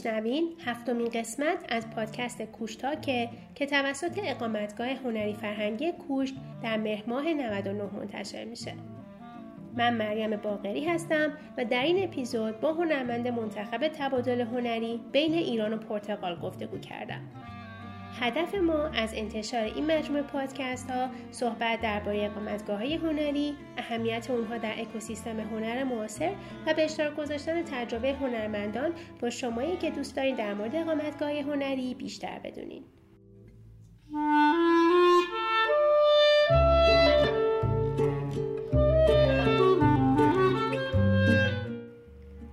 میشنوین هفتمین قسمت از پادکست کوشتا که توسط اقامتگاه هنری فرهنگی کوشت در مهر 99 منتشر میشه. من مریم باقری هستم و در این اپیزود با هنرمند منتخب تبادل هنری بین ایران و پرتغال گفتگو کردم. هدف ما از انتشار این مجموعه پادکست ها صحبت درباره اقامتگاه های هنری، اهمیت اونها در اکوسیستم هنر معاصر و به اشتراک گذاشتن تجربه هنرمندان با شمایی که دوست دارید در مورد اقامتگاه هنری بیشتر بدونید.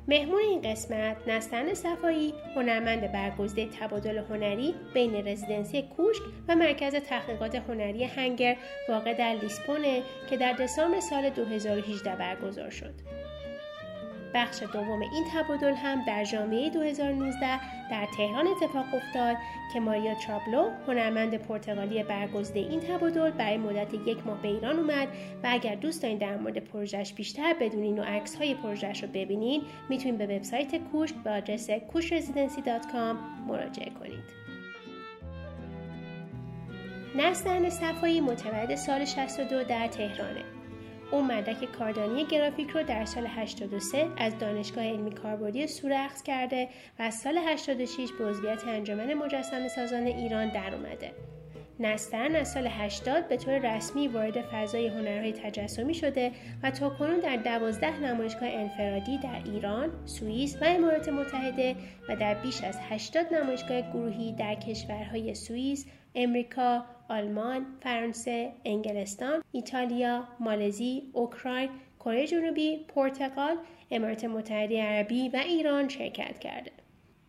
مهمون این قسمت نستن صفایی هنرمند برگزیده تبادل هنری بین رزیدنسی کوشک و مرکز تحقیقات هنری هنگر واقع در لیسپونه که در دسامبر سال 2018 برگزار شد. بخش دوم این تبادل هم در ژانویه 2019 در تهران اتفاق افتاد که ماریا ترابلو هنرمند پرتغالی برگزیده این تبادل برای مدت یک ماه به ایران اومد و اگر دوست دارین در مورد پروژهش بیشتر بدونین و عکس های پروژهش رو ببینین می‌تونین به وبسایت کوشت به آدرس kushresidency.com مراجعه کنید. نسل صفایی متولد سال 62 در تهرانه. او مدرک کاردانی گرافیک رو در سال 83 از دانشگاه علمی کاربردی سورخس کرده و از سال 86 به عضویت انجمن مجسم سازان ایران در اومده. نسترن از سال 80 به طور رسمی وارد فضای هنرهای تجسمی شده و تا کنون در دوازده نمایشگاه انفرادی در ایران، سوئیس و امارات متحده و در بیش از 80 نمایشگاه گروهی در کشورهای سوئیس، امریکا، آلمان، فرانسه، انگلستان، ایتالیا، مالزی، اوکراین، کره جنوبی، پرتغال، امارات متحده عربی و ایران شرکت کرده.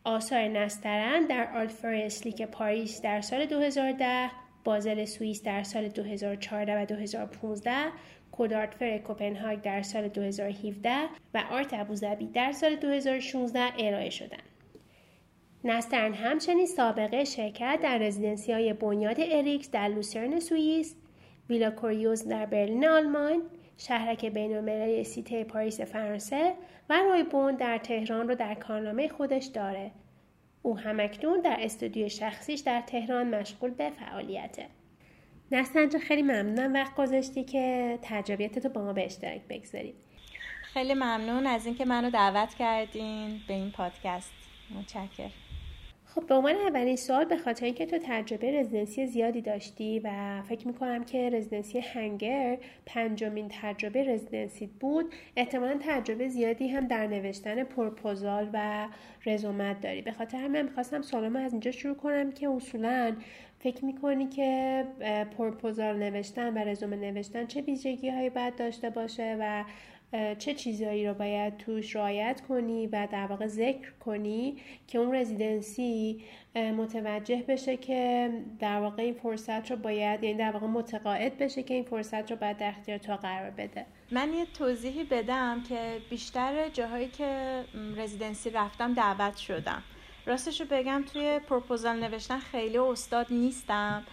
آثار نسترن در Art Fair Slick پاریس در سال 2010 بازل سوئیس در سال 2014 و 2015 Code Art Fair کپنهاگ در سال 2017 و Art ابوظبی در سال 2016 ارائه شدند. نسترن همچنین سابقه شرکت در residency های بنیاد اریکس در لوسرن سوئیس، ویلا کوریوز در برلین آلمان، شهرک بین سیته پاریس فرانسه و رویبون در تهران رو در کارنامه خودش داره. او همکنون در استودیو شخصیش در تهران مشغول به فعالیته. نسترن جان خیلی ممنونم وقت گذاشتی که تجربیاتتو با ما به اشتراک بگذارید. خیلی ممنون از اینکه منو دعوت کردین به این پادکست. متشکرم. خب به عنوان اولین سوال به خاطر اینکه تو تجربه رزیدنسی زیادی داشتی و فکر می‌کنم که رزیدنسی هنگر پنجمین تجربه رزیدنسی بود احتمالا تجربه زیادی هم در نوشتن پرپوزال و رزومت داری. به خاطر همین می‌خواستم سوالم از اینجا شروع کنم که اصولا فکر می‌کنی که پرپوزال نوشتن و رزومه نوشتن چه ویژگی هایی باید داشته باشه و چه چیزهایی رو باید توش رعایت کنی و در واقع ذکر کنی که اون رزیدنسی متوجه بشه که در واقع این فرصت رو باید یعنی در واقع متقاعد بشه که این فرصت رو باید در اختیار تو قرار بده. من یه توضیحی بدم که بیشتر جاهایی که رزیدنسی رفتم دعوت شدم. راستش رو بگم توی پروپوزال نوشتن خیلی استاد نیستم.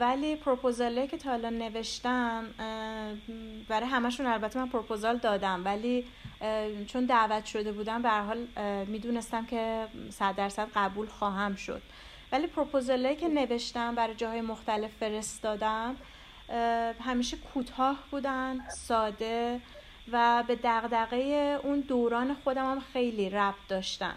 ولی پروپوزاله که تا حالا نوشتم برای همشون البته من پروپوزال دادم ولی چون دعوت شده بودم به حال می‌دونستم که صد درصد قبول خواهم شد. ولی پروپوزاله که نوشتم برای جاهای مختلف فرستادم همیشه کوتاه بودن ساده و به دغدغه اون دوران خودم هم خیلی ربط داشتن.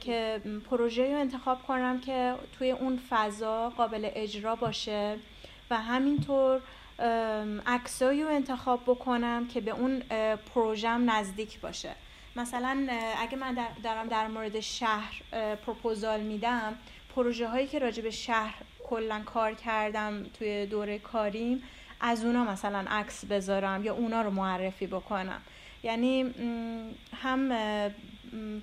که پروژه رو انتخاب کنم که توی اون فضا قابل اجرا باشه و همینطور عکسایی رو انتخاب بکنم که به اون پروژم نزدیک باشه. مثلا اگه من دارم در مورد شهر پروپوزال میدم پروژه هایی که راجع به شهر کلا کار کردم توی دوره کاریم از اونا مثلا عکس بذارم یا اونا رو معرفی بکنم. یعنی هم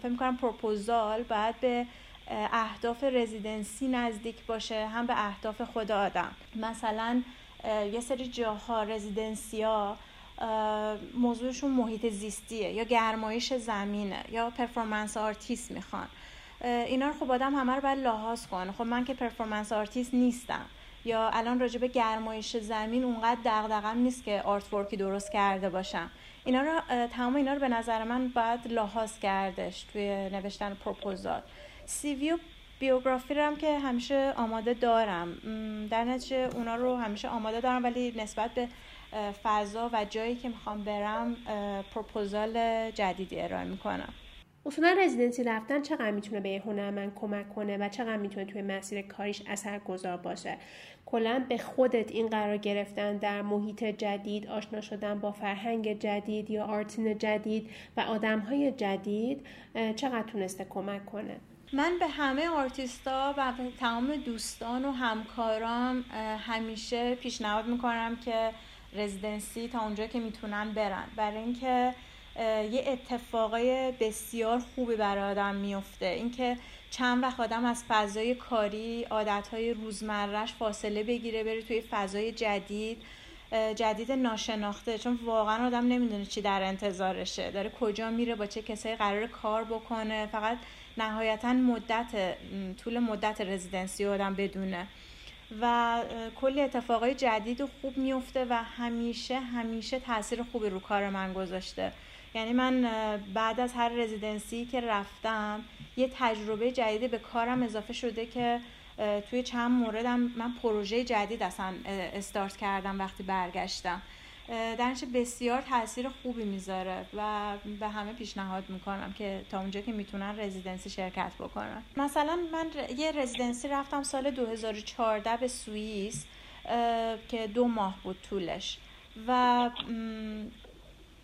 فکر می‌کنم پروپوزال باید به اهداف residency نزدیک باشه هم به اهداف خود آدم. مثلا یه سری جاها residency ها موضوعشون محیط زیستیه یا گرمایش زمینه یا performance artist می‌خوان. اینا رو خب آدم همه رو باید لحاظ کنه. خب من که performance artist نیستم. یا الان راجع به گرمایش زمین اونقدر دغدغم نیست که artwork ی درست کرده باشم. اینا رو تمام اینا رو به نظر من باید لحاظ کردش توی نوشتن پروپوزال. سیوی و بیوگرافی رو هم که همیشه آماده دارم. در نتیجه اونا رو همیشه آماده دارم ولی نسبت به فضا و جایی که می‌خوام برم پروپوزال جدیدی ارائه می‌کنم. اصولا رزیدنسی رفتن چقدر می‌تونه به هنرمند کمک کنه و چقدر می‌تونه توی مسیر کاریش اثرگذار باشه؟ کلا به خودت این قرار گرفتن در محیط جدید آشنا شدن با فرهنگ جدید یا آرتین جدید و آدمهای جدید چقدر تونسته کمک کنه؟ من به همه آرتیستا و تمام دوستان و همکارام همیشه پیشنهاد می‌کنم که رزیدنسی تا اونجا که می‌تونن برن. برای اینکه یه اتفاقای بسیار خوبی برای آدم میفته اینکه چند وقت آدم از فضای کاری عادتهای روزمرهش فاصله بگیره بره توی فضای جدید جدید ناشناخته. چون واقعا آدم نمی‌دونه چی در انتظارشه. داره کجا میره با چه کسایی قرار کار بکنه. فقط نهایتا مدت طول مدت رزیدنسی آدم بدونه. و کلی اتفاقای جدید و خوب میفته و همیشه همیشه تاثیر خوبی رو کار من گذاشته. یعنی من بعد از هر رزیدنسی که رفتم یه تجربه جدیدی به کارم اضافه شده که توی چند موردم من پروژه جدید اصلا استارت کردم وقتی برگشتم. درنچه بسیار تاثیر خوبی می‌ذاره و به همه پیشنهاد می‌کنم که تا اونجا که می‌تونن رزیدنسی شرکت بکنن. مثلا من یه رزیدنسی رفتم سال 2014 به سوئیس که دو ماه بود طولش. و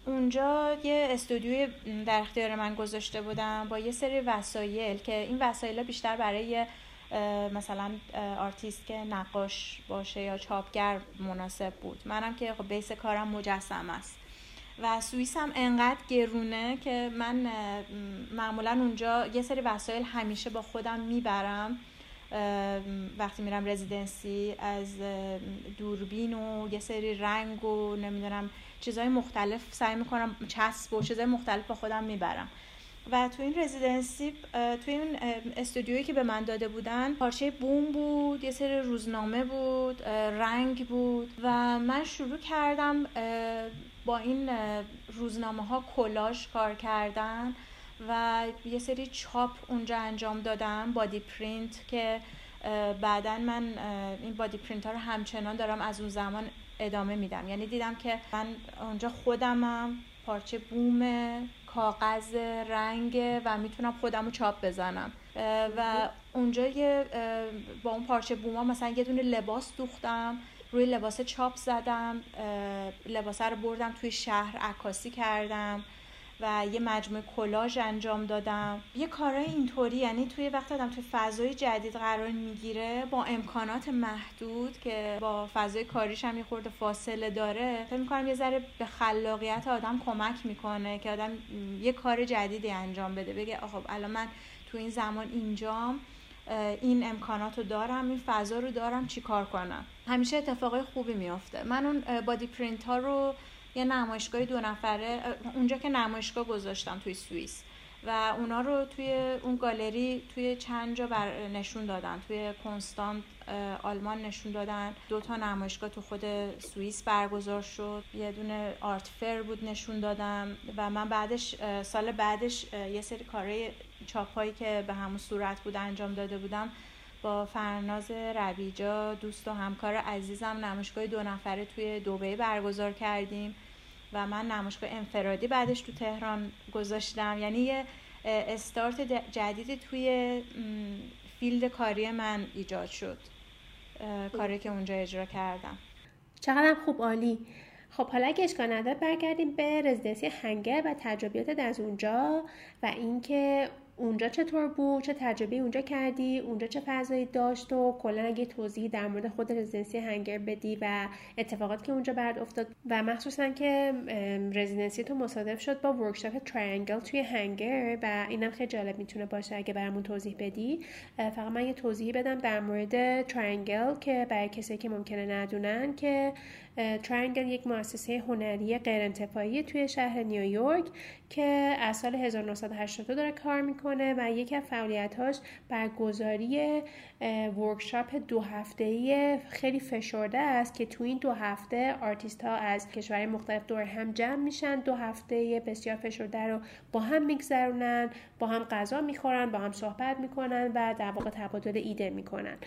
اونجا یه استودیوی در اختیار من گذاشته بودم با یه سری وسایل که این وسایل بیشتر برای مثلا آرتیست که نقاش باشه یا چاپگر مناسب بود. منم که خب base کارم مجسمه است. و سوئیس هم انقدر گرونه که من معمولا اونجا یه سری وسایل همیشه با خودم می‌برم. وقتی میرم residency از دوربین و یه سری رنگ و نمی‌دونم چیزهای مختلف سعی می‌کنم چسب و چیزهای مختلف با خودم می‌برم. و تو این residency تو این استودیویی که به من داده بودن پارچه بوم بود یه سری روزنامه بود رنگ بود و من شروع کردم با این روزنامه ها کلاژ کار کردن و یه سری چاپ اونجا انجام دادم body print که بعدا من این body print ها رو همچنان دارم از اون زمان ادامه میدم. یعنی دیدم که من اونجا خودمم پارچه بوم کاغذ رنگ و می‌تونم خودم رو چاپ بزنم. و اونجا یه با اون پارچه بوما مثلا یه دونه لباس دوختم روی لباس چاپ زدم لباسه رو بردم توی شهر عکاسی کردم. و یه مجموعه کلاژ انجام دادم. یه کارای اینطوری یعنی توی وقت آدم توی فضای جدید قرار می‌گیره با امکانات محدود که با فضای کاریش هم یه خورده فاصله داره فکر می‌کنم یه ذره به خلاقیت آدم کمک می‌کنه که آدم یه کار جدیدی انجام بده. بگه آخه الان من تو این زمان اینجام این امکانات رو دارم این فضا رو دارم چی کار کنم؟ همیشه اتفاقای خوبی میافته. من اون body print ها رو یه نمایشگاه دو نفره اونجا که نمایشگاه گذاشتم توی سوئیس. و اونا رو توی اون گالری توی چند جا بر نشون دادن. توی کنستانز آلمان نشون دادن. دو تا نمایشگاه تو خود سوئیس برگزار شد. یه دونه art fair بود نشون دادم. و من بعدش سال بعدش یه سری کارهای چاپ هایی که به همون صورت بود انجام داده بودم با فرناز ربیجا دوست و همکار عزیزم نمایشگاه دو نفره توی دوبه برگزار کردیم. و من نمایشگاه انفرادی بعدش تو تهران گذاشتم. یعنی یه استارت جدیدی توی فیلد کاری من ایجاد شد. کاری که اونجا اجرا کردم. چقدر خوب عالی. خب حالا اگه اشکال نداره برگردیم به residency هنگر و تجربیاتت از اونجا و اینکه اونجا چطور بود چه تجربه اونجا کردی اونجا چه فضایی داشت و کلا اگه توضیحی در مورد خود residency هنگر بدی و اتفاقاتی که اونجا برات افتاد و مخصوصا که residency تو مصادف شد با workshop Triangle توی هنگر و اینم خیلی جالب می‌تونه باشه اگه برامون توضیح بدی. فقط من یه توضیحی بدم در مورد Triangle که برای کسی که ممکنه ندونن که Triangle یک مؤسسه هنری غیرانتفاعی توی شهر نیویورک که از سال 1982 داره کار می‌کنه و یکی از فعالیتاش برگزاری workshop دو هفته خیلی فشرده است که تو این دو هفته آرتیست ها از کشورهای مختلف دور هم جمع میشن. دو هفته بسیار فشرده رو با هم میگذرونن با هم غذا می‌خورن با هم صحبت می‌کنن و در واقع تبادل ایده می‌کنن.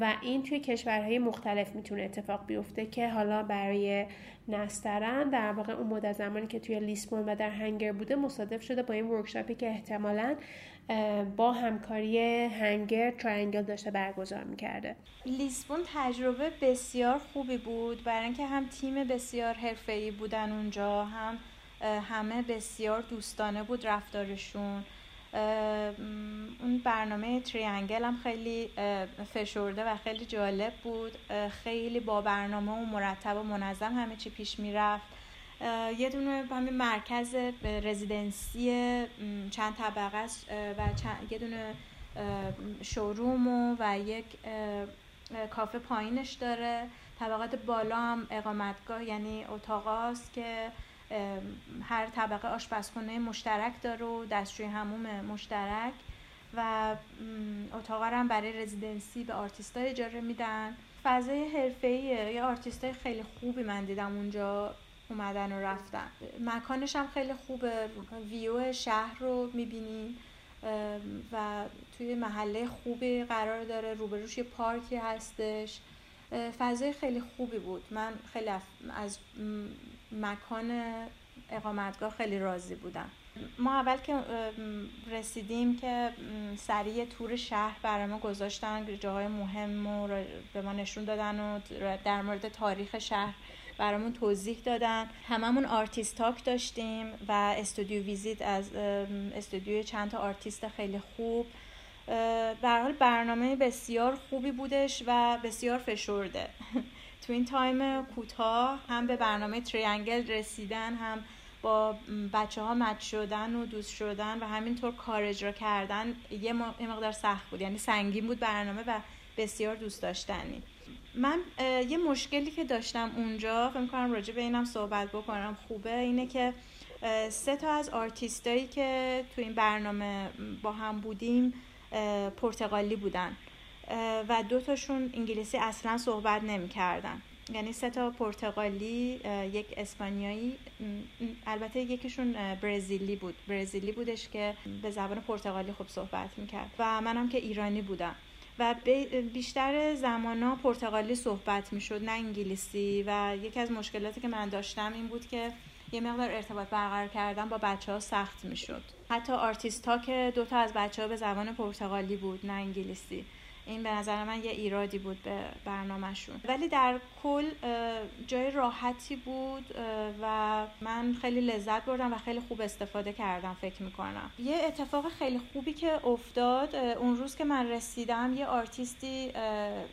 و این توی کشورهای مختلف می‌تونه اتفاق بیفته که حالا برای نسترن. در واقع اون مدت زمانی که توی لیسبون و در Hangar بوده مصادف شده با این workshop ی که احتمالا با همکاری Hangar Triangle داشته برگزار می‌کرده. لیسبون تجربه بسیار خوبی بود. برای اینکه هم تیم بسیار حرفه‌ای بودن اونجا هم همه بسیار دوستانه بود رفتارشون. اون برنامه تریانگل هم خیلی فشرده و خیلی جالب بود. خیلی با برنامه و مرتب و منظم همه چی پیش می‌رفت. یه دونه همین مرکز رزیدنسی چند طبقه است و یه دونه شوروم و, و یک کافه پایینش داره. طبقات بالا هم اقامتگاه یعنی اتاقاست که هر طبقه آشپزخونه مشترک داره و دستشویی حموم مشترک و اتاقا هم برای residency به آرتیستا اجاره میدن. فضای حرفه‌ایه یه آرتیستای خیلی خوبی من دیدم اونجا اومدن و رفتن. مکانش هم خیلی خوبه. ویو شهر رو می‌بینیم و توی محله خوبی قرار داره. روبروش یه پارکی هستش. فضای خیلی خوبی بود. من خیلی از مکان اقامتگاه خیلی راضی بودم. ما اول که رسیدیم که سریع تور شهر برای ما گذاشتن جاهای مهم و به ما نشون دادن و در مورد تاریخ شهر برامون توضیح دادن. هممون artist talk داشتیم و studio visit از استودیوی چند تا آرتیست خیلی خوب. در هر حال برنامه بسیار خوبی بودش و بسیار فشرده. تو این time کوتاه هم به برنامه Triangle رسیدن هم با بچه ها match شدن و دوست شدن و همینطور کار اجرا کردن یه مقدار سخت بود. یعنی سنگین بود برنامه و بسیار دوست داشتنی. من یه مشکلی که داشتم اونجا فکر کنم راجع به اینم صحبت بکنم خوبه اینه که سه تا از آرتیستایی که تو این برنامه با هم بودیم پرتغالی بودن. و دو تاشون انگلیسی اصلا صحبت نمی‌کردن. یعنی سه تا پرتغالی یک اسپانیایی البته یکیشون برزیلی بود. برزیلی بودش که به زبان پرتغالی خوب صحبت می‌کرد و منم که ایرانی بودم. و بیشتر زمانا پرتغالی صحبت می‌شد نه انگلیسی. و یکی از مشکلاتی که من داشتم این بود که یه مقدار ارتباط برقرار کردن با بچه ها سخت می‌شد. حتی artist talk دوتا از بچه ها به زبان پرتغالی بود نه انگلیسی. این به نظر من یه ایرادی بود به برنامهشون. ولی در کل جای راحتی بود و من خیلی لذت بردم و خیلی خوب استفاده کردم فکر می‌کنم. یه اتفاق خیلی خوبی که افتاد اون روز که من رسیدم یه آرتیستی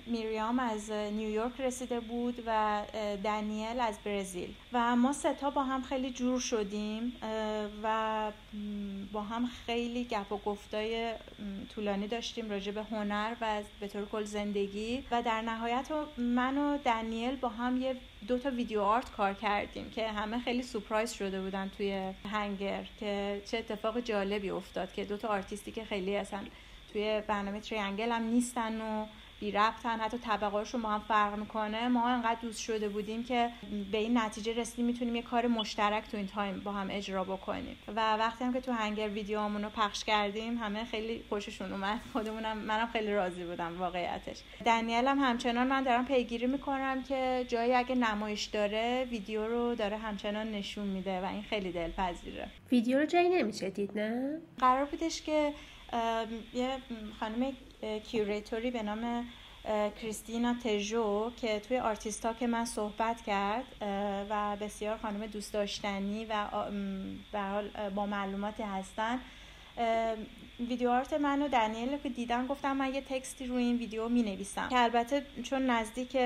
میریام از نیویورک رسیده بود و دنیل از برزیل. و ما سه تا با هم خیلی جور شدیم و با هم خیلی گپ و گفتای طولانی داشتیم راجع به هنر و به طور کل زندگی و در نهایت من و دنیل با هم یه دو تا video art کار کردیم که همه خیلی surprise شده بودن توی Hangar که چه اتفاق جالبی افتاد که دو تا آرتیستی که خیلی اصلا توی برنامه Triangle هم نیستن و بی ربطن. حتی طبقهاشون با هم فرق می‌کنه. ما انقدر دوست شده بودیم که به این نتیجه رسیدیم می‌تونیم یه کار مشترک تو این time با هم اجرا بکنیم. و وقتی هم که تو Hangar ویدیومون رو پخش کردیم همه خیلی خوششون اومد. خودمونم منم خیلی راضی بودم واقعیتش. دنیل هم همچنان من دارم پیگیری می‌کنم که جایی اگه نمایش داره ویدیو رو داره همچنان نشون میده و این خیلی دلپذیره. ویدیو رو جایی نمیشه دید نه؟ قرار بودش که یه خانم curator ی به نام کریستینا تژو که توی آرتیستا که من صحبت کرد و بسیار خانم دوست داشتنی و با معلوماتی هستن ویدیو آرت من و دنیل که دیدم گفتم من یه تکستی روی این ویدیو می نویسم که البته چون نزدیک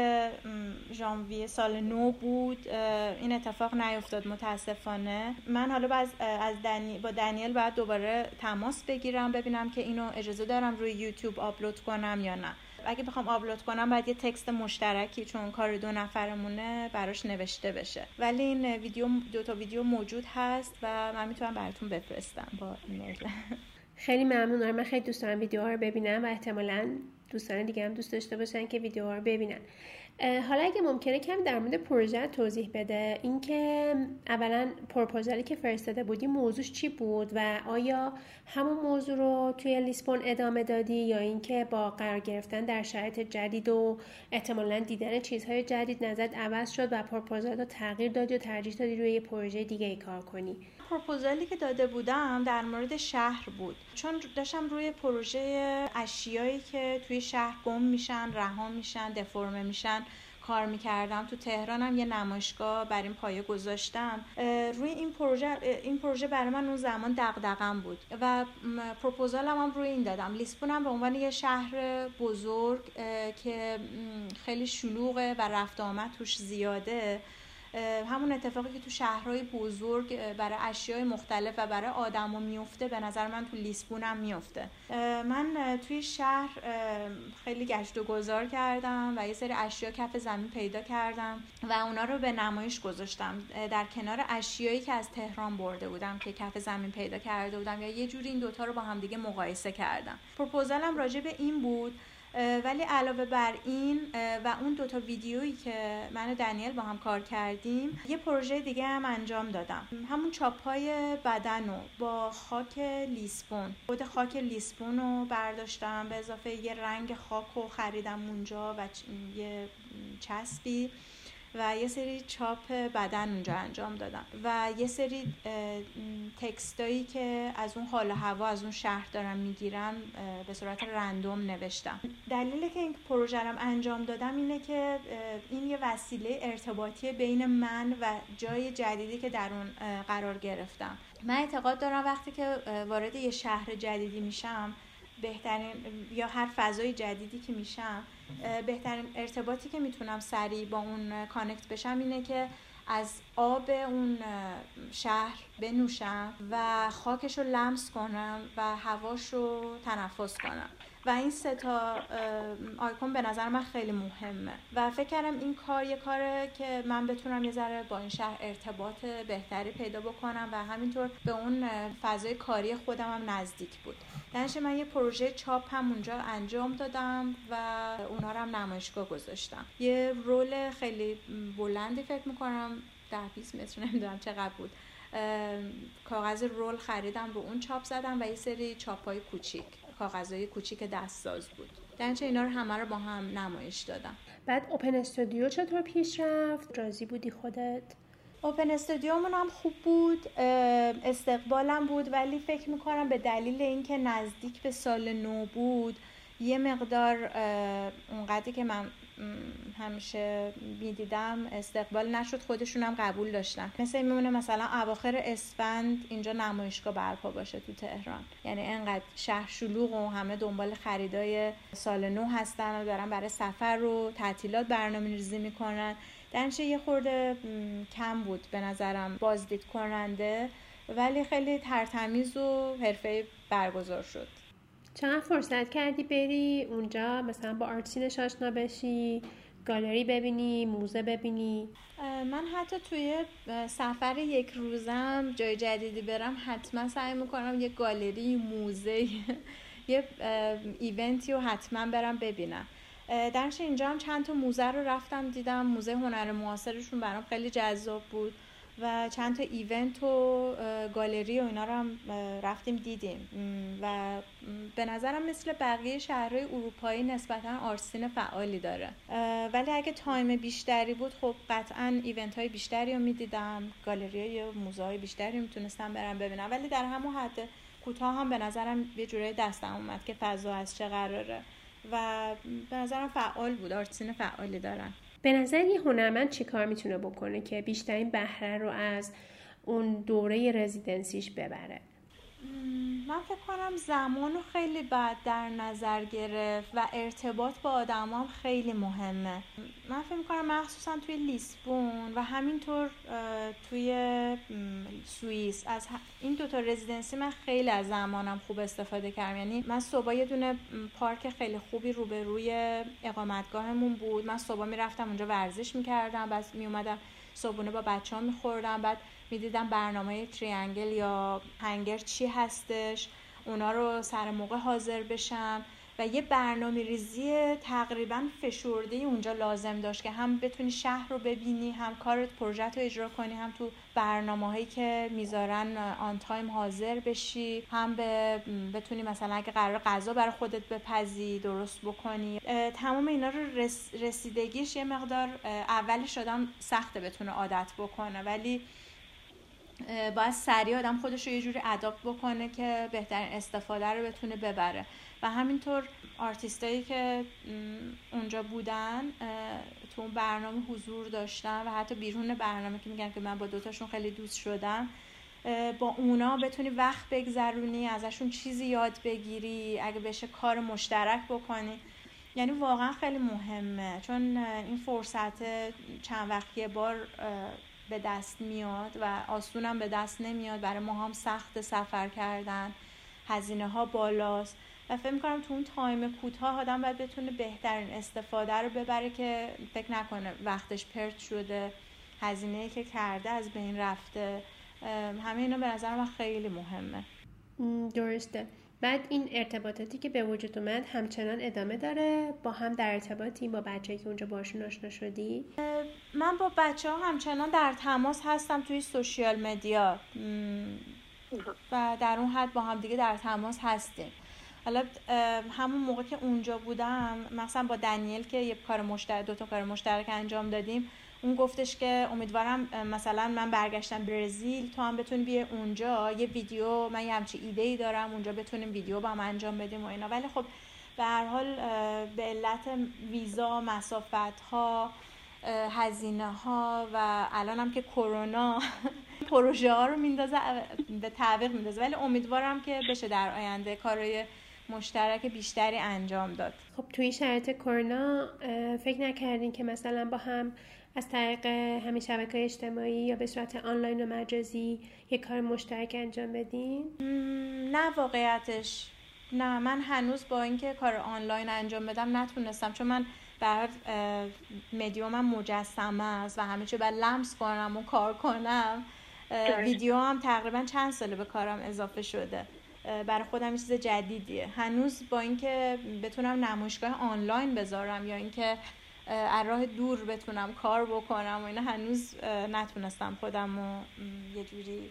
ژانویه سال نو بود این اتفاق نیفتاد متاسفانه. من حالا از, از دنی... با دنیل باید دوباره تماس بگیرم ببینم که اینو اجازه دارم روی یوتیوب آپلود کنم یا نه. اگه بخوام آپلود کنم باید یه تکست مشترکی چون کار دو نفرمونه براش نوشته بشه. ولی این ویدیو دو تا ویدیو موجود هست و من می‌تونم براتون بفرستم با ایمیل. خیلی ممنون. من خیلی دوست دارم ویدیوها رو ببینم و احتمالا دوستان دیگه هم دوست داشته باشن که ویدیوها رو ببینن. حالا اگه ممکنه کمی در مورد پروژه توضیح بده. اینکه اولا پروپوزالی که فرستاده بودی موضوعش چی بود و آیا همون موضوع رو توی لیسبون ادامه دادی یا اینکه با قرار گرفتن در شرایط جدید و احتمالا دیدن چیزهای جدید نظرت عوض شد و پروپوزال رو تغییر دادی و ترجیح دادی روی یه پروژه دیگه ای کار کنی؟ پروپوزالی که داده بودم در مورد شهر بود. چون داشتم روی پروژه اشیایی که توی شهر گم میشن رها میشن دفرمه میشن کار می‌کردم. تو تهرانم یه نمایشگاه بر این پایه گذاشتم. روی این پروژه این پروژه برای من اون زمان دغدغم بود و پروپوزالم هم روی این دادم. لیسبونم به عنوان یه شهر بزرگ که خیلی شلوغه و رفت آمد توش زیاده. همون اتفاقی که تو شهرهای بزرگ برای اشیای مختلف و برای آدما میفته به نظر من تو لیسبون هم میفته من توی شهر خیلی گشت و گذار کردم و یه سری اشیا کف زمین پیدا کردم و اونا رو به نمایش گذاشتم. در کنار اشیایی که از تهران برده بودم که کف زمین پیدا کرده بودم یا یه جوری این دوتا رو با هم دیگه مقایسه کردم. پروپوزالم راجع به این بود ولی علاوه بر این و اون دوتا ویدیویی که من و دنیل با هم کار کردیم یه پروژه دیگه هم انجام دادم. همون چاپ های بدن رو با خاک لیسبون. خود خاک لیسبون رو برداشتم به اضافه یه رنگ خاک رو خریدم اونجا و یه چسبی. و یه سری چاپ بدن اونجا انجام دادم. و یه سری تکستایی که از اون حال هوا از اون شهر دارم می‌گیرم به صورت رندوم نوشتم. دلیلی که این پروژه انجام دادم اینه که این یه وسیله ارتباطی بین من و جای جدیدی که در اون قرار گرفتم. من اعتقاد دارم وقتی که وارد یه شهر جدیدی میشم بهترین یا هر فضای جدیدی که میشم بهترین ارتباطی که می‌تونم سریع با اون کانکت بشم اینه که از آب اون شهر بنوشم و خاکش رو لمس کنم و هواش رو تنفس کنم. و این سه تا آیکون به نظر من خیلی مهمه. و فکر کردم این کار یه کاره که من بتونم یه ذره با این شهر ارتباط بهتری پیدا بکنم و همینطور به اون فضای کاری خودم هم نزدیک بود. درنش من یه پروژه چاپ هم اونجا انجام دادم و اونا رو هم نمایشگاه گذاشتم. یه رول خیلی بلندی فکر می‌کنم ده 20 متر نمی‌دونم چقدر بود. کاغذ رول خریدم رو اون چاپ زدم و یه سری چاپ های کوچیک. کاغذهای کوچیک دستساز بود درنچه اینا رو همه رو با هم نمایش دادم بعد اوپن استودیو چطور پیش رفت؟ راضی بودی خودت؟ اوپن استودیومون هم خوب بود استقبالم بود ولی فکر می‌کنم به دلیل اینکه نزدیک به سال نو بود یه مقدار اونقدری که من همیشه می‌دیدم. استقبال نشد خودشونم قبول داشتن. مثل میمونه مثلا اواخر اسفند اینجا نمایشگاه برپا باشه تو تهران. یعنی انقدر شهر شلوغ و همه دنبال خریدای سال نو هستن و دارن برای سفر رو تعطیلات برنامه ریزی می‌کنن درنچه یه خورده کم بود به نظرم بازدید کننده ولی خیلی ترتمیز و حرفه برگزار شد. چقدر فرصت کردی بری اونجا؟ مثلا با آرتسینش آشنا بشی گالری ببینی موزه ببینی؟ من حتی توی سفر یک روزم جای جدیدی برم حتما سعی می‌کنم یه گالری موزه یه ایونتی رو حتما برم ببینم. درش اینجا هم چند تا موزه رو رفتم دیدم. موزه هنر معاصرشون برام خیلی جذاب بود. و چند تا event و گالری و اینا رو هم رفتیم دیدیم. و به نظرم مثل بقیه شهرهای اروپایی نسبتا art scene فعالی داره. ولی اگه time بیشتری بود خب قطعا event های بیشتری رو می‌دیدم. گالری های موزه های بیشتری می‌تونستم برم ببینم. ولی در همون حد کوتاه هم به نظرم یه جورای دستم اومد که فضا از چه قراره. و به نظرم فعال بود. آرتسین فعالی دارن. به نظر یه هنرمند چی کار می‌تونه بکنه که بیشترین بهره رو از اون دوره رزیدنسیش ببره؟ من فکر کنم زمان رو خیلی بعد در نظر گرفت و ارتباط با آدم هم خیلی مهمه. من فکر کنم مخصوصا توی لیسبون و همینطور توی سوئیس. از این دوتا رزیدنسی من خیلی از زمانم خوب استفاده کردم. یعنی من صبح یه دونه پارک خیلی خوبی روبروی اقامتگاهمون بود. من صبح می‌رفتم اونجا ورزش می‌کردم بعد میومدم صبحونه با بچه ها میخوردم. بعد می‌دیدم برنامه Triangle یا Hangar چی هستش. اونا رو سر موقع حاضر بشم و یه برنامه ریزی تقریبا فشرده اونجا لازم داشت که هم بتونی شهر رو ببینی هم کارت پروژه‌ت رو اجرا کنی هم تو برنامه هایی که می‌ذارن on time حاضر بشی هم به بتونی مثلا اگه قرار غذا برای خودت بپزی درست بکنی. تمام اینا رو رسیدگیش یه مقدار اولش آدم سخته بتونه عادت بکنه ولی باید سریع آدم خودش رو یه جوری اداپت بکنه که بهترین استفاده رو بتونه ببره. و همینطور آرتیستایی که اونجا بودن تو اون برنامه حضور داشتن و حتی بیرون برنامه که میگن که من با دوتاشون خیلی دوست شدم با اونا بتونی وقت بگذرونی ازشون چیزی یاد بگیری اگه بشه کار مشترک بکنی. یعنی واقعا خیلی مهمه. چون این فرصت چند وقت بار به دست میاد و آسونم به دست نمیاد. برای ما هم سخت سفر کردن. هزینه ها بالاست. و فکر می‌کنم تو اون تایم کوتاه آدم باید بتونه بهترین استفاده رو ببره که فکر نکنه وقتش پرت شده هزینه که کرده از بین رفته. همه اینا به نظر من خیلی مهمه. درسته. بعد این ارتباطاتی که به وجود اومد همچنان ادامه داره؟ با هم در ارتباطی با بچه که اونجا باشون آشنا شدی؟ من با بچه ها همچنان در تماس هستم توی سوشیال مدیا. و در اون حد با هم دیگه در تماس هستیم. حالا همون موقع که اونجا بودم مثلا با دنیل که یه کار مشترک دو تا کار مشترک انجام دادیم اون گفتش که امیدوارم مثلا من برگشتم برزیل تو هم بتونی بیای اونجا. یه ویدیو من یه همچی ایده ای دارم اونجا بتونیم ویدیو با هم انجام بدیم و اینا. ولی خب به هر حال به علت ویزا مسافت ها هزینه ها و الان هم که کرونا پروژه ها رو میندازه به تعویق میندازه. ولی امیدوارم که بشه در آینده کارهای مشترک بیشتری انجام داد. خب توی شرایط کرونا فکر نکردین که مثلا با هم از طریق همین شبکه اجتماعی یا به صورت آنلاین و مجازی یک کار مشترک انجام بدین؟ نه واقعیتش. نه من هنوز با اینکه کار آنلاین انجام بدم نتونستم چون من در مدیومم مجسمه است و همه چی باید لمس کنم و کار کنم ویدیو هم تقریبا چند ساله به کارم اضافه شده. برای خودم یه چیز جدیدیه. هنوز با اینکه بتونم نمایشگاه آنلاین بذارم یا اینکه از راه دور بتونم کار بکنم و اینا هنوز نتونستم خودم رو یه جوری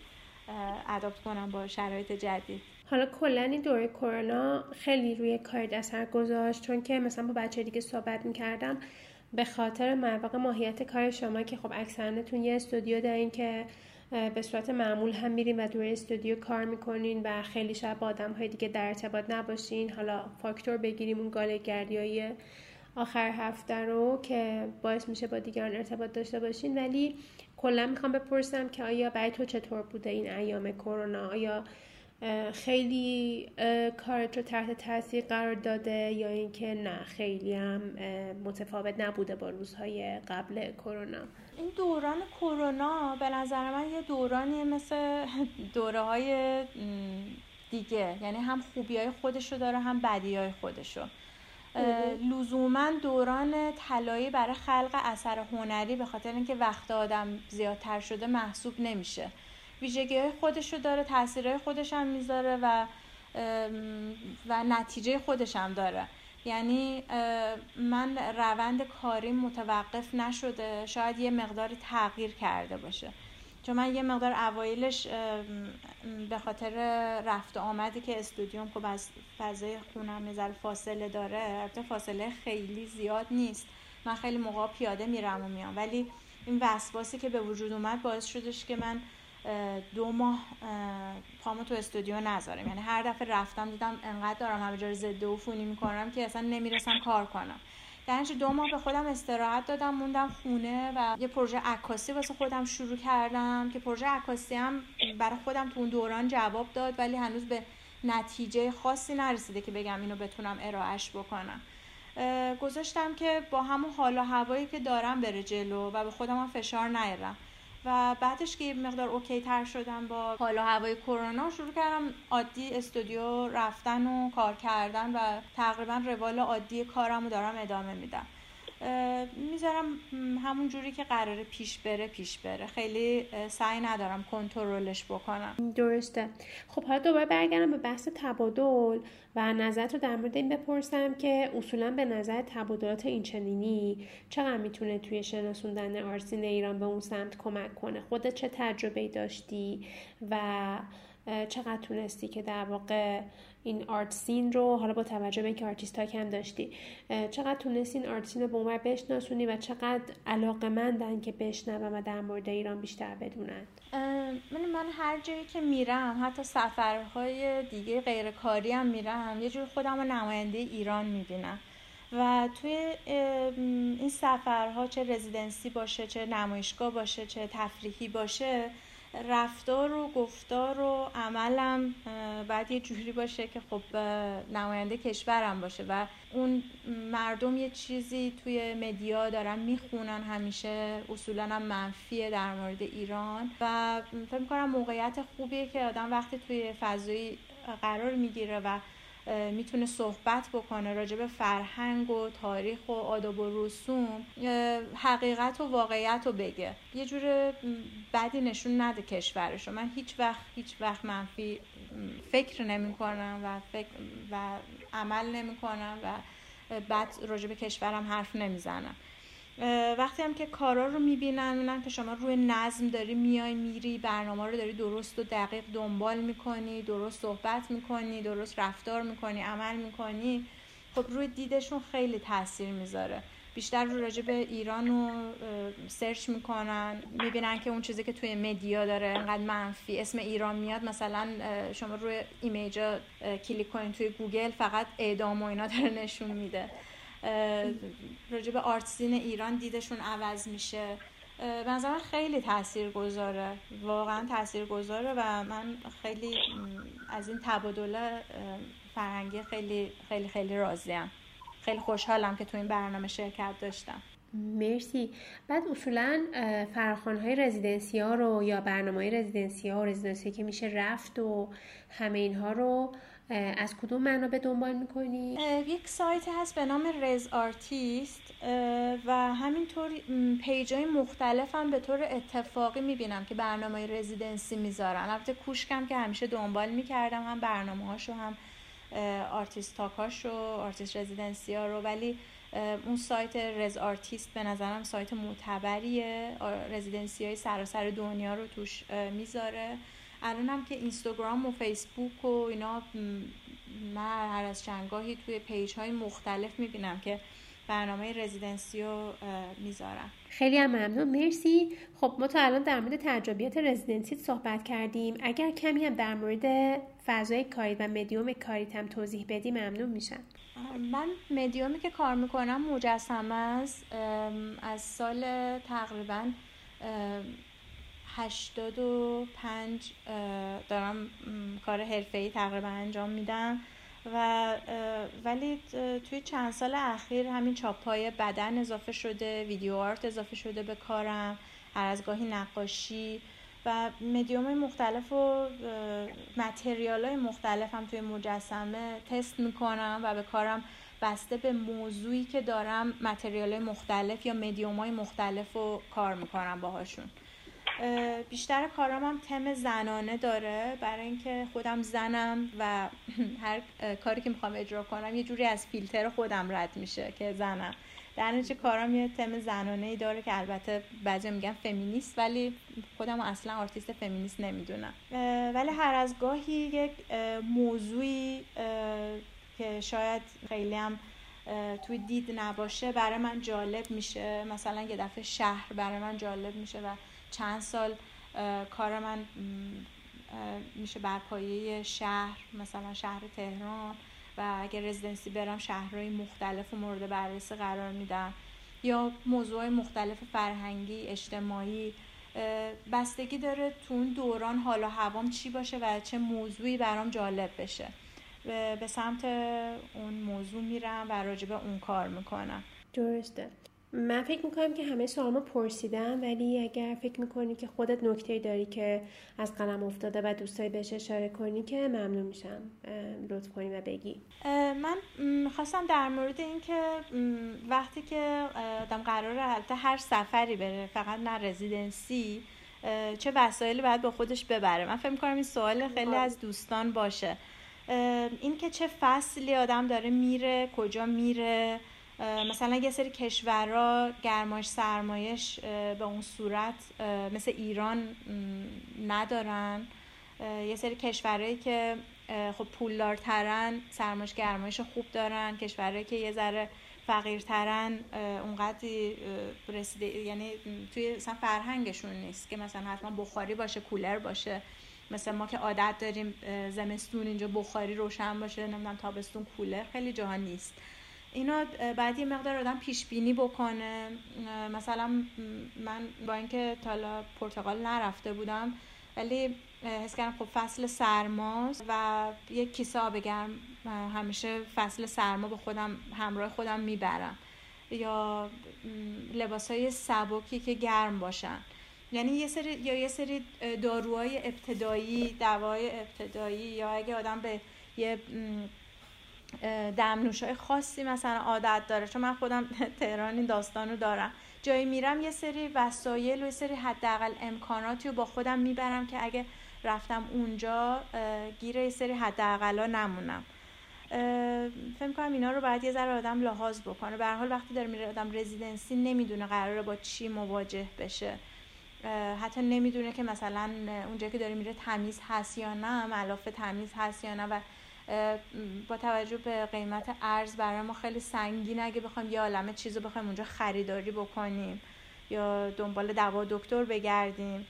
اداپت کنم با شرایط جدید. حالا کلا این دوره کرونا خیلی روی کار اثر گذاشت چون که مثلا با بچه دیگه صحبت می‌کردم به خاطر مواقع ماهیت کار شما که خب اکثرانتون یه استودیو دارین که به صورت معمول هم میرین و دوره استودیو کار می‌کنین و خیلی شب با آدم های دیگه در ارتباط نباشین. حالا فاکتور بگیریم اون گالگردی های آخر هفته رو که باعث میشه با دیگران ارتباط داشته باشین. ولی کلا می‌خوام بپرسم که آیا برای تو چطور بوده این ایام کرونا؟ آیا خیلی کارت رو تحت تاثیر قرار داده یا اینکه نه خیلی هم متفاوت نبوده با روزهای قبل کرونا؟ این دوران کرونا به نظر من یه دورانی مثل دوره های دیگه. یعنی هم خوبی های خودشو داره هم بدی های خودشو. لزوما دوران طلایی برای خلق اثر هنری به خاطر اینکه وقت آدم زیادتر شده محسوب نمیشه. ویژگی های خودش رو داره تاثیرهای خودش هم می‌ذاره و و نتیجه خودش هم داره. یعنی من روند کاری متوقف نشده شاید یه مقدار تغییر کرده باشه. چون من یه مقدار اوایلش به خاطر رفت آمدی که استودیوم خب از فضای خونم نظر فاصله داره البته فاصله خیلی زیاد نیست. من خیلی موقع پیاده میرم و میام. ولی این وسواسی که به وجود اومد باعث شدش که من دو ماه پامو تو استودیو نذارم. یعنی هر دفعه رفتم دیدم انقدر دارم همه جا ضد عفونی می‌کنم که اصلا نمی‌رسم کار کنم. در دو ماه به خودم استراحت دادم موندم خونه و یه پروژه عکاسی واسه خودم شروع کردم که پروژه عکاسی هم برای خودم تو اون دوران جواب داد ولی هنوز به نتیجه خاصی نرسیده که بگم اینو بتونم ارائهش بکنم. گذاشتم که با همون حال و هوایی که دارم بره جلو و به خودم فشار نیارم. و بعدش که مقدار اوکی تر شدم با حال و هوای کرونا شروع کردم عادی استودیو رفتن و کار کردن و تقریبا روال عادی کارم رو دارم ادامه میدم. می‌ذارم همون جوری که قراره پیش بره پیش بره. خیلی سعی ندارم کنترلش بکنم. درسته. خب حالا دوباره برگردم به بحث تبادل و نظرت رو در مورد این بپرسم که اصولا به نظر تبادلات اینچنینی چقدر می‌تونه توی شناسوندن art scene ایران به اون سمت کمک کنه؟ خودت چه تجربه داشتی و چقدر تونستی که در واقع این art scene رو حالا با توجه به اینکه artist talk هم داشتی چقدر تونستی این آرت سین رو به عمر بشناسونی و چقدر علاقه مندن که بشنون و در مورد ایران بیشتر بدونن؟ من من هر جایی که میرم حتی سفرهای دیگه غیرکاری هم میرم یه جور خودم رو نماینده ایران می‌بینم. و توی این سفرها چه رزیدنسی باشه چه نمایشگاه باشه چه تفریحی باشه رفتار و گفتار و عملم باید یه جوری باشه که خب نماینده کشورم باشه و اون مردم یه چیزی توی مدیا دارن می‌خونن همیشه اصولا هم منفیه در مورد ایران و فکر می‌کنم موقعیت خوبیه که آدم وقتی توی فضایی قرار می‌گیره و می‌تونه صحبت بکنه راجع به فرهنگ و تاریخ و آداب و رسوم حقیقت و واقعیت رو بگه. یه جور بدی نشون نده کشورشو. من هیچ وقت هیچ وقت منفی فکر نمی کنم و, فکر و عمل نمی کنم و بعد راجع به کشورم حرف نمی‌زنم. وقتی هم که کارا رو می‌بینن می‌بینن که شما روی نظم داری میای میری برنامه رو داری درست و دقیق دنبال می‌کنی درست صحبت می‌کنی درست رفتار می‌کنی عمل می‌کنی خب روی دیدشون خیلی تاثیر می‌ذاره. بیشتر رو راجع به ایران رو search می‌کنن می‌بینن که اون چیزی که توی media داره انقدر منفی اسم ایران میاد مثلا شما روی image ا کلیک کنین توی گوگل فقط اعدام و اینا داره نشون میده. راجع به art scene ایران دیدشون عوض میشه. به نظر خیلی تأثیر گذاره واقعا تأثیر گذاره و من خیلی از این تبادل فرهنگی خیلی خیلی خیلی راضیم. خیلی خوشحالم که تو این برنامه شرکت داشتم. مرسی. بعد اصولا فراخوان های residency ها رو یا برنامه های residency ها و residency که میشه رفت و همه اینها رو از کدوم منابع دنبال می‌کنی؟ یک سایت هست به نام Res Artis و همینطور page های مختلف هم به طور اتفاقی می‌بینم که برنامه residency می‌ذارن. البته کوشکم که همیشه دنبال می‌کردم هم برنامه هاشو هم artist talk هاشو artist residency ها رو ولی اون سایت Res Artis به نظرم سایت معتبریه. residency های سراسر دنیا رو توش می‌ذاره. الانم که اینستاگرام و فیسبوک و اینا من هر از چندگاهی توی page های مختلف می‌بینم که برنامه residency رو می‌ذارم. خیلی هم ممنون. مرسی. خب ما تا الان در مورد تجربیات residency صحبت کردیم. اگر کمی هم در مورد فضای کاری و مدیوم کاریت هم توضیح بدی ممنون میشم. من مدیومی که کار می‌کنم مجسمه است. از سال تقریبا هشتاد و پنج دارم کار ای تقریبا انجام میدم و ولی توی چند سال اخیر همین چاپای بدن اضافه شده ویدیو آرت اضافه شده به کارم هر از گاهی نقاشی و مدیوم مختلف و متریال های مختلف هم توی مجسمه تست می‌کنم و به کارم بسته به موضوعی که دارم متریال های مختلف یا مدیوم های مختلف رو کار می‌کنم باهاشون. بیشتر کارام هم تم زنانه داره. برای اینکه خودم زنم و هر کاری که می‌خوام اجرا کنم یه جوری از فیلتر خودم رد میشه که زنم. در نتیجه کارام یه تم زنانه ای داره که البته بعضی میگن فمینیست ولی خودم اصلا آرتیست فمینیست نمی‌دونم. ولی هر از گاهی یک موضوعی که شاید خیلی هم توی دید نباشه برای من جالب میشه. مثلا یه دفعه شهر برای من جالب میشه و چند سال کار من میشه بر پایه شهر مثلا شهر تهران و اگر residency برم شهرهای مختلف و مورد بررسی قرار میدم. یا موضوع مختلف فرهنگی اجتماعی بستگی داره تو اون دوران حالا هوام چی باشه و چه موضوعی برام جالب بشه. به سمت اون موضوع میرم و راجبه اون کار می‌کنم. درسته. من فکر می‌کنم که همه سوالمو پرسیدم ولی اگر فکر می‌کنی که خودت نکته داری که از قلم افتاده و دوستایی بهش اشاره کنی که ممنون میشم. لطف کنی و بگی. من خواستم در مورد این که وقتی که آدم قراره حالت هر سفری بره فقط نه رزیدنسی چه وسایلی باید با خودش ببره؟ من فکر می‌کنم این سوال خیلی از دوستان باشه. این که چه فصلی آدم داره میره کجا میره مثلا یه سری کشورها گرمایش سرمایش به اون صورت مثل ایران ندارن. یه سری کشورهایی که خب پولدارترن سرمایش گرمایش خوب دارن. کشورهایی که یه ذره فقیرترن اونقدر رسیده یعنی توی مثلا فرهنگشون نیست که مثلا حتما بخاری باشه کولر باشه. مثل ما که عادت داریم زمستون اینجا بخاری روشن باشه نمی‌دونم تابستون کولر خیلی جاها نیست. اینا بعد یه مقدار آدم پیش بینی بکنه مثلا من با اینکه تالا پرتغال نرفته بودم ولی حس کردم خب فصل سرماست و یک کیسه آب گرم همیشه فصل سرما به خودم همراه خودم می‌برم. یا لباس های سبکی که گرم باشن. یعنی یه سری یا یه سری داروهای ابتدایی دوای ابتدایی یا اگه آدم به یه دمنوش های خاصی مثلا عادت داره. چون من خودم تهران این داستان رو دارم. جایی میرم یه سری وسایل و یه سری حداقل امکاناتی رو با خودم می‌برم که اگه رفتم اونجا گیر یه سری حداقلا نمونم. فکر کنم اینا رو باید یه ذره آدم لحاظ بکنه. به حال وقتی داره میره آدم رزیدنسی نمی‌دونه قراره با چی مواجه بشه. حتی نمی‌دونه که مثلا اونجا که داره میره تمیز هست یا نه ملاف تمیز هست یا نه و با توجه به قیمت ارز برای ما خیلی سنگین. اگه بخوایم یه عالمه چیز رو بخوایم اونجا خریداری بکنیم یا دنبال دوا دکتر بگردیم.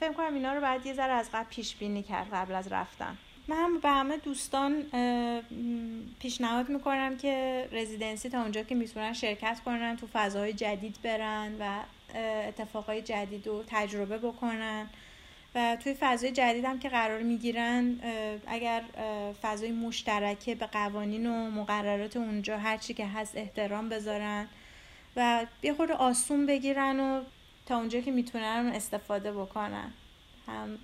فکر کنم اینا رو باید یه ذره از قبل پیش بینی کرد قبل از رفتن. من به همه دوستان پیشنهاد می‌کنم که رزیدنسی تا اونجا که می‌تونن شرکت کنن تو فضاهای جدید برن و اتفاقای جدید رو تجربه بکنن. و توی فضای جدید هم که قرار می‌گیرن اگر فضای مشترکه به قوانین و مقررات اونجا هرچی که هست احترام بذارن و یه خورده آسون بگیرن و تا اونجا که می‌تونن استفاده بکنن. هم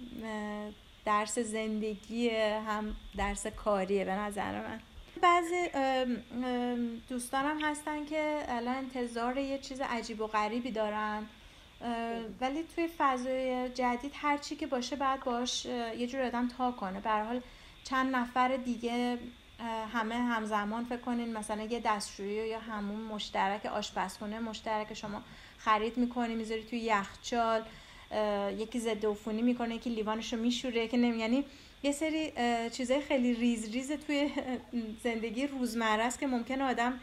درس زندگی هم درس کاریه به نظر من. بعضی دوستانم هستن که الان انتظار یه چیز عجیب و غریبی دارن. ولی توی فضای جدید هر چی که باشه بعد باش یه جور آدم تا کنه. به حال چند نفر دیگه همه همزمان فکر کنین مثلا یه دستشویی یا همون مشترک آشپزخونه مشترک شما خرید می‌کنی می‌ذاری توی یخچال یکی ضد عفونی می‌کنه یکی لیوانشو میشوره که نمی یعنی یه سری چیزای خیلی ریز ریز توی زندگی روزمره است که ممکنه آدم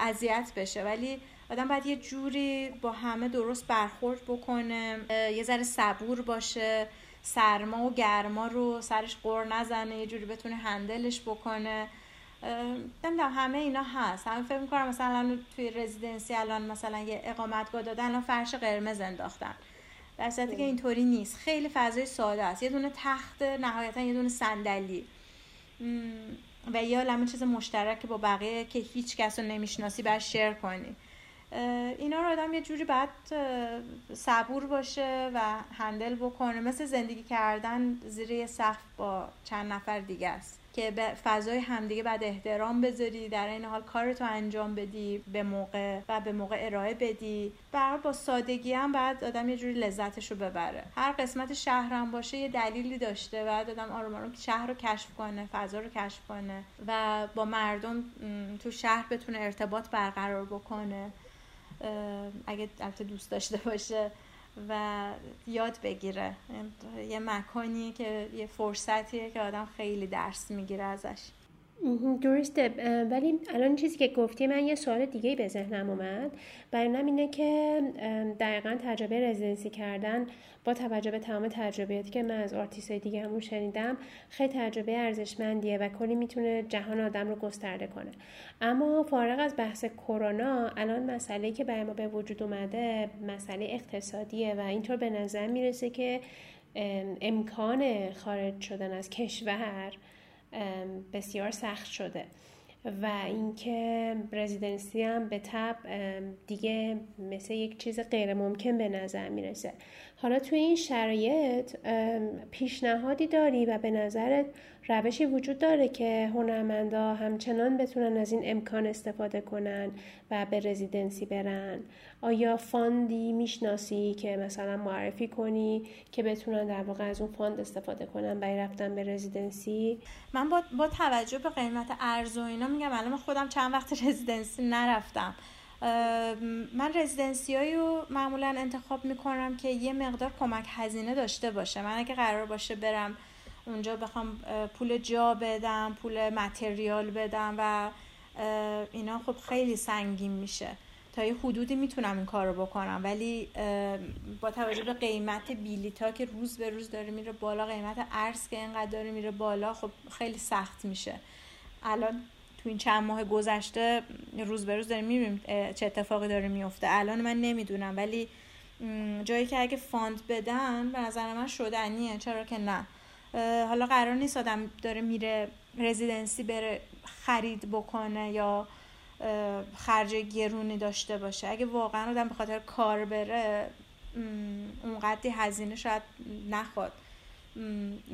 اذیت بشه. ولی آدم باید یه جوری با همه درست برخورد بکنه یه ذره صبور باشه سرما و گرما رو سرش قر نزنه یه جوری بتونه هندلش بکنه. نمی‌دونم همه اینا هست. همه فکر می‌کنم مثلا توی رزیدنسی الان مثلا یه اقامتگاه دادن الان فرش قرمز انداختن. در صورتی که اینطوری نیست. خیلی فضای ساده است. یه دونه تخت نهایتا یه دونه صندلی. و یا لمه چیز مشترک با بقیه که هیچ کس رو نمی‌شناسی باید شیر کنی. اینا رو آدم یه جوری باید صبور باشه و هندل بکنه. مثل زندگی کردن زیر یه سقف با چند نفر دیگه است که به فضای همدیگه بعد احترام بذاری در این حال کارتو انجام بدی به موقع و به موقع ارائه بدی. برای با سادگی هم بعد آدم یه جوری لذتش رو ببره. هر قسمت شهر هم باشه یه دلیلی داشته بعد آدم آروم آروم شهر رو کشف کنه فضا رو کشف کنه و با مردم تو شهر بتونه ارتباط برقرار بکنه. اگه البته دوست داشته باشه و یاد بگیره. یه مکانیه که یه فرصتیه که آدم خیلی درس می‌گیره ازش. درسته. ولی الان چیزی که گفتی من یه سوال دیگه به ذهنم اومد. برای اینه که دقیقا تجربه رزیدنسی کردن با توجه به تمام تجربیاتی که من از آرتیست های دیگه همون شنیدم خیلی تجربه ارزشمندیه و کلی می‌تونه جهان آدم رو گسترده کنه. اما فارغ از بحث کرونا الان مسئله که برای ما به وجود اومده مسئله اقتصادیه و اینطور به نظر می‌رسه که امکان خارج شدن از کشور بسیار سخت شده. و اینکه residency هم به تب دیگه مثل یک چیز غیر ممکن به نظر می‌رسه. حالا توی این شرایط پیشنهادی داری و به نظرت روشی وجود داره که هنرمندا همچنان بتونن از این امکان استفاده کنن و به residency برن؟ آیا fund ی می‌شناسی که مثلا معرفی کنی که بتونن در واقع از اون fund استفاده کنن برای رفتن به residency؟ من با, با توجه به قیمت ارز و اینا میگم الان خودم چند وقت رزیدنسی نرفتم. من رزیدنسی رو معمولا انتخاب می‌کنم که یه مقدار کمک هزینه داشته باشه. من اگه قرار باشه برم اونجا بخوام پول جا بدم پول متریال بدم و اینا خب خیلی سنگین میشه. تا یه حدودی می‌تونم این کار رو بکنم. ولی با توجه به قیمت بیلیتا که روز به روز داره میره بالا قیمت ارز که اینقدر داره میره بالا خب خیلی سخت میشه. الان تو این چند ماه گذشته روز به روز داریم می‌بینیم چه اتفاقی داره میفته الان من نمی‌دونم ولی جایی که اگه فاند بدن به نظر من شدنیه. چرا که نه. حالا قرار نیست آدم داره میره رزیدنسی بره خرید بکنه یا خرج گرونی داشته باشه. اگه واقعا آدم به خاطر کار بره اونقدری هزینه شاید نخواد.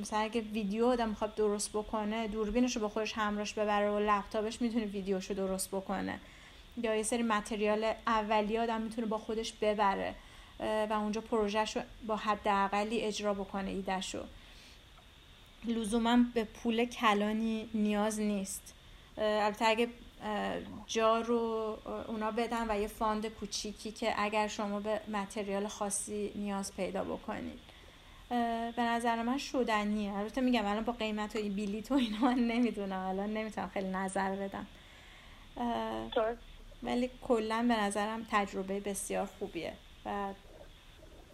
مثلا اگه ویدیو آدم می‌خواد درست بکنه دوربینش رو با خودش همراش ببره و لپتاپش می‌تونه ویدیوش رو درست بکنه. یا یه سری material اولی آدم می‌تونه با خودش ببره و اونجا پروژهش رو با حداقلی اجرا بکنه ایدهش رو لزوما به پول کلانی نیاز نیست. البته اگه جا رو اونا بدن و یه fund کوچیکی که اگر شما به material خاصی نیاز پیدا بکنید. به نظر من شدنیه. البته میگم الان با قیمت و بیلیت و اینا من نمی‌دونم. الان نمی‌تونم خیلی نظر بدم. ولی کلا به نظرم تجربه بسیار خوبیه و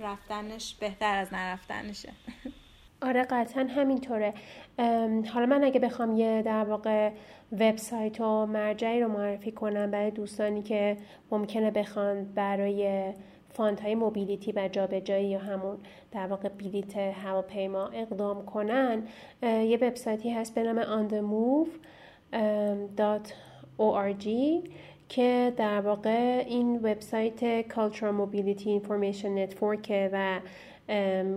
رفتنش بهتر از نرفتنشه. آره قطعا همینطوره. حالا من اگه بخوام یه در واقع وبسایت و مرجعی رو معرفی کنم برای دوستانی که ممکنه بخوان برای fund های mobility و جابجایی یا همون در واقع بلیت هواپیما اقدام کنن یه وبسایتی هست به نام on-the-move.org که در واقع این وبسایت Cultural Mobility Information Network و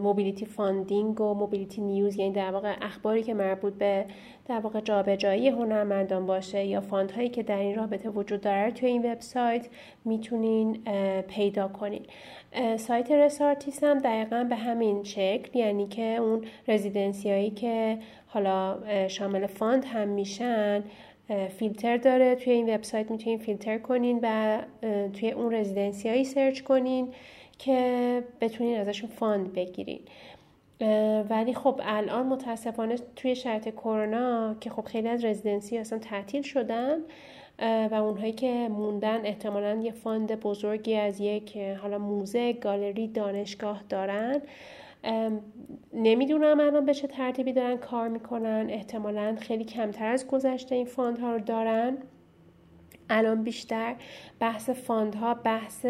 mobility funding و mobility news یعنی در واقع اخباری که مربوط به در واقع جابجایی هنرمندان باشه یا fund هایی که در این رابطه وجود داره توی این وبسایت می‌تونین پیدا کنین. سایت Res Artis هم دقیقا به همین شکل یعنی که اون residency که حالا شامل fund هم میشن فیلتر داره توی این وبسایت می‌تونین فیلتر کنین و توی اون residency هایی search کنین. که بتونین ازشون fund بگیرین. ولی خب الان متاسفانه توی شرایط کرونا که خب خیلی از residency اصلا تعطیل شدن و اونهایی که موندن احتمالا یه fund بزرگی از یک حالا موزه گالری دانشگاه دارن. نمی‌دونم الان به چه ترتیبی دارن کار می‌کنن. احتمالا خیلی کمتر از گذشته این fund ها رو دارن. الان بیشتر بحث fund ها بحث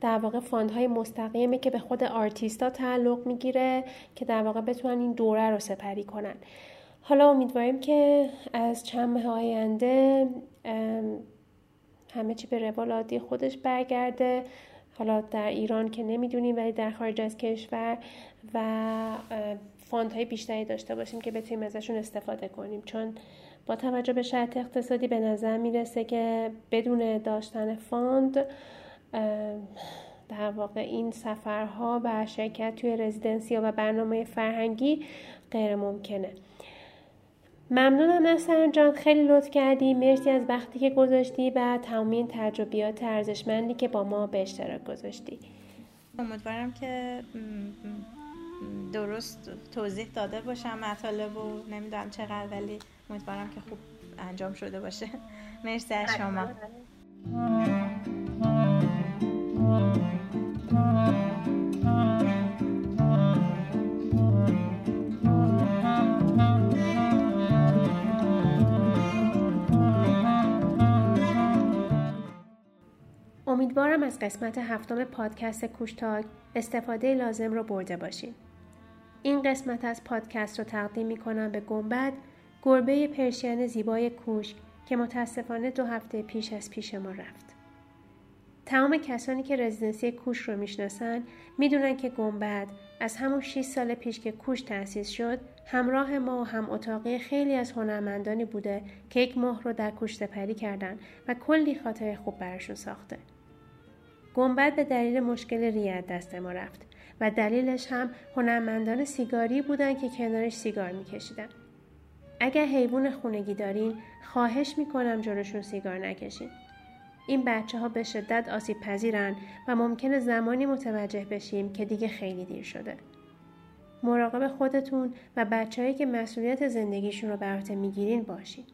در واقع fund های مستقیمه که به خود آرتیستا تعلق می‌گیره که در واقع بتونن این دوره رو سپری کنن. حالا امیدواریم که از چند ماه آینده همه چی به روال عادی خودش برگرده. حالا در ایران که نمی‌دونیم ولی در خارج از کشور و fund های بیشتری داشته باشیم که بتونیم ازشون استفاده کنیم. چون با توجه به شرایط اقتصادی به نظر می‌رسه که بدون داشتن fund در واقع این سفرها و شرکت توی residency و برنامه فرهنگی غیر ممکنه ممنونم نصر جان خیلی لطف کردی. مرسی از وقتی که گذاشتی و تمام این تجربیات ارزشمندی که با ما به اشتراک گذاشتی. امیدوارم که درست توضیح داده باشم مطالب و نمی‌دونم چقدر ولی امیدوارم که خوب انجام شده باشه مرسی از شما امیدوارم از قسمت هفتم پادکست کوشتاک استفاده لازم رو برده باشید. این قسمت از پادکست رو تقدیم می کنم به گنبد گربه پرشین زیبای کوشک که متاسفانه دو هفته پیش از پیش ما رفت. تمام کسانی که رزیدنسی کوش رو می‌شناسن می‌دونن که گنبد از همون 6 سال پیش که کوش تأسیس شد همراه ما و هم اتاقی خیلی از هنرمندانی بوده که یک ماه رو در کوش سپری کردن و کلی خاطر خوب براشون ساخته. گنبد به دلیل مشکل ریت دست ما رفت و دلیلش هم هنرمندان سیگاری بودن که کنارش سیگار میکشیدن. اگر حیوان خونگی دارین خواهش می‌کنم جلوشون سیگار نکشین. این بچه ها به شدت آسیب پذیرن و ممکنه زمانی متوجه بشیم که دیگه خیلی دیر شده. مراقب خودتون و بچههایی که مسئولیت زندگیشون رو بر می‌گیرین باشین.